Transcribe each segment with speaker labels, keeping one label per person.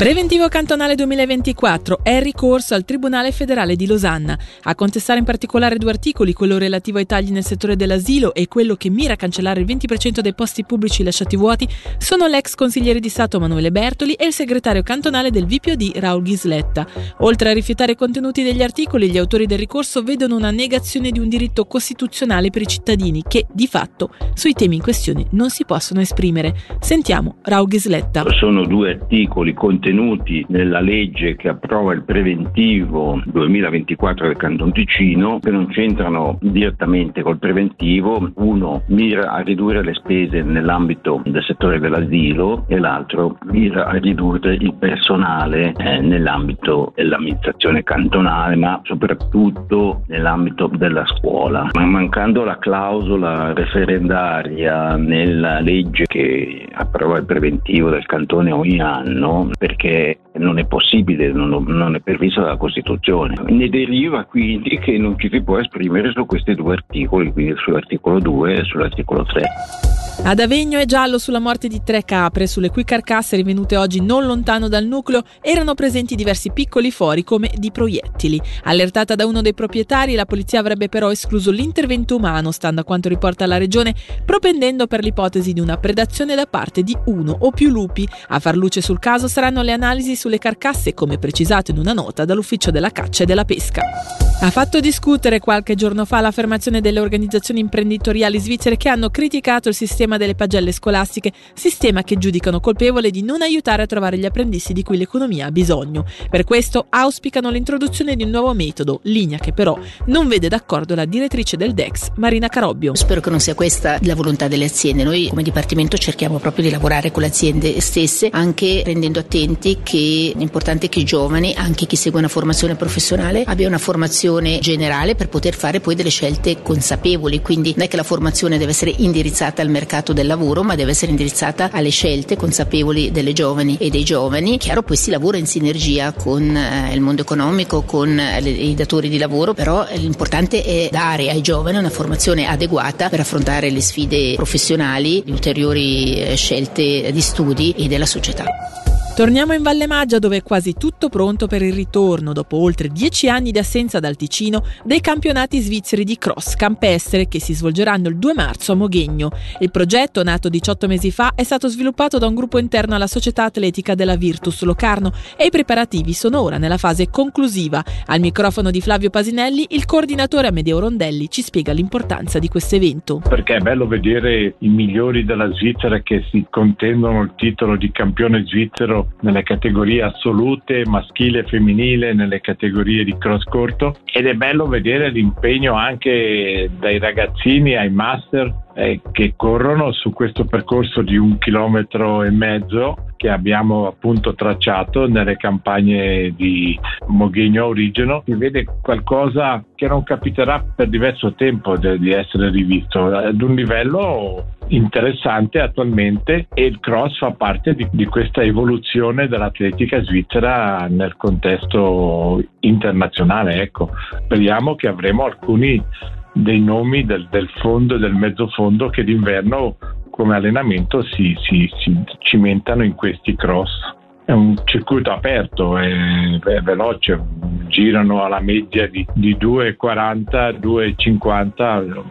Speaker 1: Preventivo cantonale 2024 è ricorso al Tribunale federale di Losanna. A contestare in particolare due articoli, quello relativo ai tagli nel settore dell'asilo e quello che mira a cancellare il 20% dei posti pubblici lasciati vuoti, sono l'ex consigliere di Stato Emanuele Bertoli e il segretario cantonale del VPOD Raul Ghisletta. Oltre a rifiutare i contenuti degli articoli, gli autori del ricorso vedono una negazione di un diritto costituzionale per i cittadini che, di fatto, sui temi in questione non si possono esprimere. Sentiamo Raul Ghisletta.
Speaker 2: Sono due articoli contenuti contenuti nella legge che approva il preventivo 2024 del Canton Ticino che non c'entrano direttamente col preventivo. Uno mira a ridurre le spese nell'ambito del settore dell'asilo e l'altro mira a ridurre il personale eh, nell'ambito dell'amministrazione cantonale ma soprattutto nell'ambito della scuola. Ma mancando la clausola referendaria nella legge che approva il preventivo del cantone ogni anno, perché perché non è possibile, non, non è previsto dalla Costituzione. Ne deriva quindi che non ci si può esprimere su questi due articoli, quindi sull'articolo 2 e sull'articolo 3.
Speaker 1: Ad Avegno è giallo sulla morte di tre capre, sulle cui carcasse rinvenute oggi non lontano dal nucleo erano presenti diversi piccoli fori come di proiettili. Allertata da uno dei proprietari, la polizia avrebbe però escluso l'intervento umano, stando a quanto riporta la regione, propendendo per l'ipotesi di una predazione da parte di uno o più lupi. A far luce sul caso saranno le analisi sulle carcasse, come precisato in una nota dall'Ufficio della Caccia e della Pesca. Ha fatto discutere qualche giorno fa l'affermazione delle organizzazioni imprenditoriali svizzere che hanno criticato il sistema delle pagelle scolastiche, sistema che giudicano colpevole di non aiutare a trovare gli apprendisti di cui l'economia ha bisogno. Per questo auspicano l'introduzione di un nuovo metodo, linea che però non vede d'accordo la direttrice del DEX, Marina Carobbio.
Speaker 3: Spero che non sia questa la volontà delle aziende. Noi come Dipartimento cerchiamo proprio di lavorare con le aziende stesse, anche rendendo attenti che è importante che i giovani, anche chi segue una formazione professionale, abbia una formazione formazione generale per poter fare poi delle scelte consapevoli, quindi non è che la formazione deve essere indirizzata al mercato del lavoro, ma deve essere indirizzata alle scelte consapevoli delle giovani e dei giovani. Chiaro, poi si lavora in sinergia con eh, il mondo economico, con eh, i datori di lavoro, però l'importante è dare ai giovani una formazione adeguata per affrontare le sfide professionali, le ulteriori eh, scelte di studi e della società.
Speaker 1: Torniamo in Valle Maggia dove è quasi tutto pronto per il ritorno, dopo oltre dieci anni di assenza dal Ticino, dei campionati svizzeri di cross campestre che si svolgeranno il 2 marzo a Moghegno. Il progetto, nato 18 mesi fa, è stato sviluppato da un gruppo interno alla società atletica della Virtus Locarno e i preparativi sono ora nella fase conclusiva. Al microfono di Flavio Pasinelli, il coordinatore Amedeo Rondelli ci spiega l'importanza di questo evento.
Speaker 4: Perché è bello vedere i migliori della Svizzera che si contendono il titolo di campione svizzero nelle categorie assolute, maschile e femminile, nelle categorie di cross corto ed è bello vedere l'impegno anche dai ragazzini ai master eh, che corrono su questo percorso di un chilometro e mezzo che abbiamo appunto tracciato nelle campagne di Moghegno Origino. Si vede qualcosa che non capiterà per diverso tempo di essere rivisto ad un livello interessante attualmente e il cross fa parte di, di questa evoluzione dell'atletica svizzera nel contesto internazionale. Ecco, speriamo che avremo alcuni dei nomi del, del fondo e del mezzo fondo che d'inverno come allenamento si, si, si cimentano in questi cross. È un circuito aperto, è, è veloce, girano alla media di, di 2,40-2,50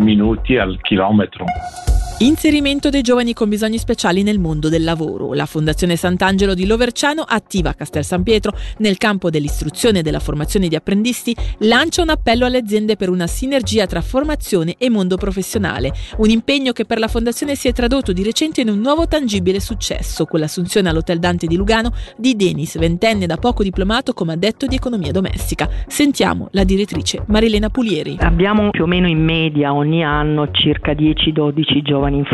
Speaker 4: minuti al chilometro.
Speaker 1: Inserimento dei giovani con bisogni speciali nel mondo del lavoro. La Fondazione Sant'Angelo di Loverciano, attiva a Castel San Pietro nel campo dell'istruzione e della formazione di apprendisti, lancia un appello alle aziende per una sinergia tra formazione e mondo professionale. Un impegno che per la Fondazione si è tradotto di recente in un nuovo tangibile successo, con l'assunzione all'Hotel Dante di Lugano di Denis, ventenne da poco diplomato come addetto di economia domestica. Sentiamo la direttrice Marilena Pulieri.
Speaker 5: Abbiamo più o meno in media ogni anno circa 10-12 giovani giovani in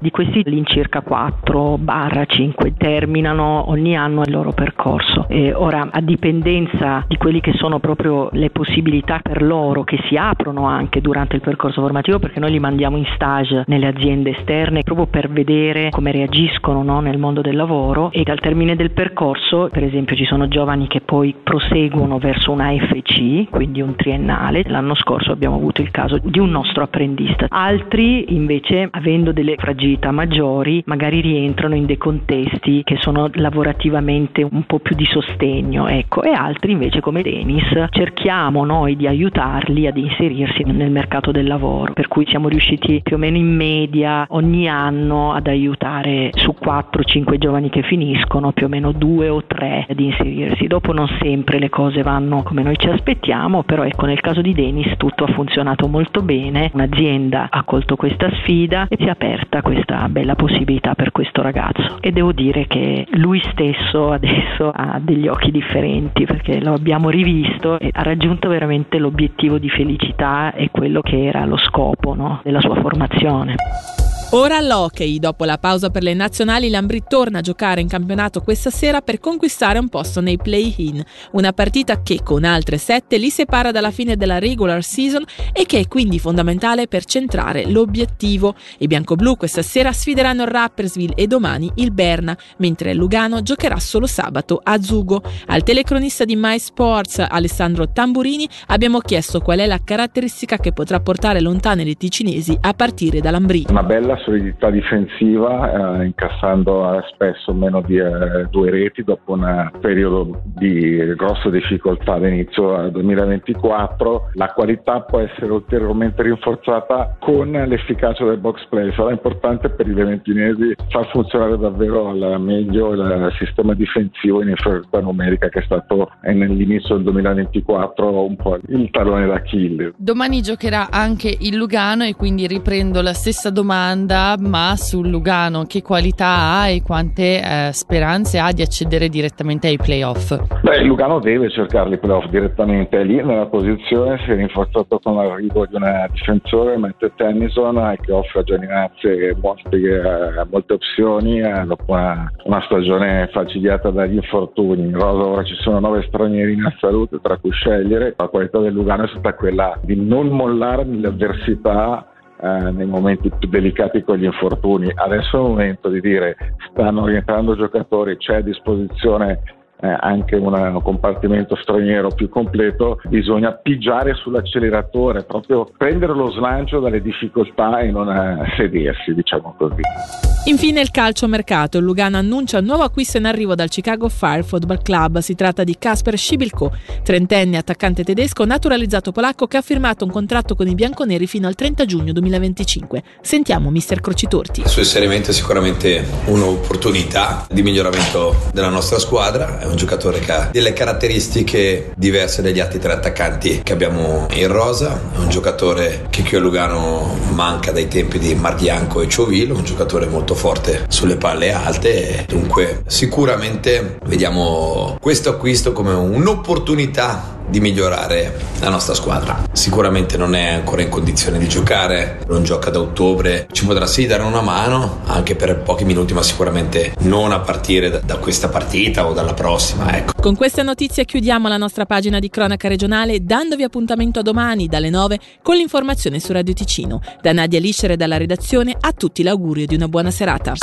Speaker 5: di questi all'incirca 4-5 terminano ogni anno il loro percorso. E ora, a dipendenza di quelli che sono proprio le possibilità per loro che si aprono anche durante il percorso formativo, perché noi li mandiamo in stage nelle aziende esterne proprio per vedere come reagiscono no, nel mondo del lavoro e al termine del percorso, per esempio, ci sono giovani che poi proseguono verso una FC, quindi un triennale. L'anno scorso abbiamo avuto il caso di un nostro apprendista. Altri invece avendo delle fragilità maggiori, magari rientrano in dei contesti che sono lavorativamente un po' più di sostegno, ecco, e altri invece come Denis cerchiamo noi di aiutarli ad inserirsi nel mercato del lavoro, per cui siamo riusciti più o meno in media ogni anno ad aiutare su 4-5 giovani che finiscono più o meno due o tre ad inserirsi. Dopo non sempre le cose vanno come noi ci aspettiamo, però ecco nel caso di Denis tutto ha funzionato molto bene, un'azienda ha colto questa sfida e si è aperta questa bella possibilità per questo ragazzo e devo dire che lui stesso adesso ha degli occhi differenti perché lo abbiamo rivisto e ha raggiunto veramente l'obiettivo di felicità e quello che era lo scopo no, della sua formazione.
Speaker 1: Ora all'hockey, dopo la pausa per le nazionali, Lambri torna a giocare in campionato questa sera per conquistare un posto nei play-in, una partita che con altre sette li separa dalla fine della regular season e che è quindi fondamentale per centrare l'obiettivo. I bianco-blu questa sera sfideranno il Rappersville e domani il Berna, mentre Lugano giocherà solo sabato a Zugo. Al telecronista di My Sports, Alessandro Tamburini, abbiamo chiesto qual è la caratteristica che potrà portare lontane le ticinesi a partire da Lambri.
Speaker 6: Una bella solidità difensiva, eh, incassando eh, spesso meno di eh, due reti dopo un periodo di grossa difficoltà all'inizio 2024. La qualità può essere ulteriormente rinforzata con l'efficacia del box play. Sarà importante per i velentinesi far funzionare davvero al meglio il sistema difensivo in inferiorità numerica che è stato nell'inizio del 2024 un po' il talone d'Achille.
Speaker 7: Domani giocherà anche il Lugano e quindi riprendo la stessa domanda domanda, ma sul Lugano che qualità ha e quante eh, speranze ha di accedere direttamente ai playoff?
Speaker 6: Beh, Lugano deve cercare i playoff direttamente, è lì nella posizione, si è rinforzato con l'arrivo di un difensore, Matt Tennyson, che offre a Gianinazzi e mostri eh, molte opzioni eh, dopo una, una, stagione falcidiata dagli infortuni. In rosa ora ci sono nove stranieri in salute tra cui scegliere, la qualità del Lugano è stata quella di non mollare nelle avversità eh, nei momenti più delicati con gli infortuni. Adesso è il momento di dire stanno rientrando giocatori, c'è a disposizione eh, anche una, un compartimento straniero più completo, bisogna pigiare sull'acceleratore, proprio prendere lo slancio dalle difficoltà e non eh, sedersi, diciamo così.
Speaker 1: Infine il calcio mercato. Il Lugano annuncia un nuovo acquisto in arrivo dal Chicago Fire Football Club. Si tratta di Kasper Scibilko, trentenne attaccante tedesco naturalizzato polacco che ha firmato un contratto con i bianconeri fino al 30 giugno 2025. Sentiamo mister Crocitorti.
Speaker 8: Il suo inserimento è sicuramente un'opportunità di miglioramento della nostra squadra un giocatore che ha delle caratteristiche diverse dagli altri tre attaccanti che abbiamo in rosa, un giocatore che qui a Lugano manca dai tempi di Mardianco e Ciovil, un giocatore molto forte sulle palle alte, dunque sicuramente vediamo questo acquisto come un'opportunità di migliorare la nostra squadra. Sicuramente non è ancora in condizione di giocare, non gioca da ottobre, ci potrà sì dare una mano anche per pochi minuti, ma sicuramente non a partire da, questa partita o dalla prossima. Ecco.
Speaker 1: Con queste notizie chiudiamo la nostra pagina di cronaca regionale dandovi appuntamento a domani dalle 9 con l'informazione su Radio Ticino. Da Nadia Liscere dalla redazione a tutti l'augurio di una buona serata.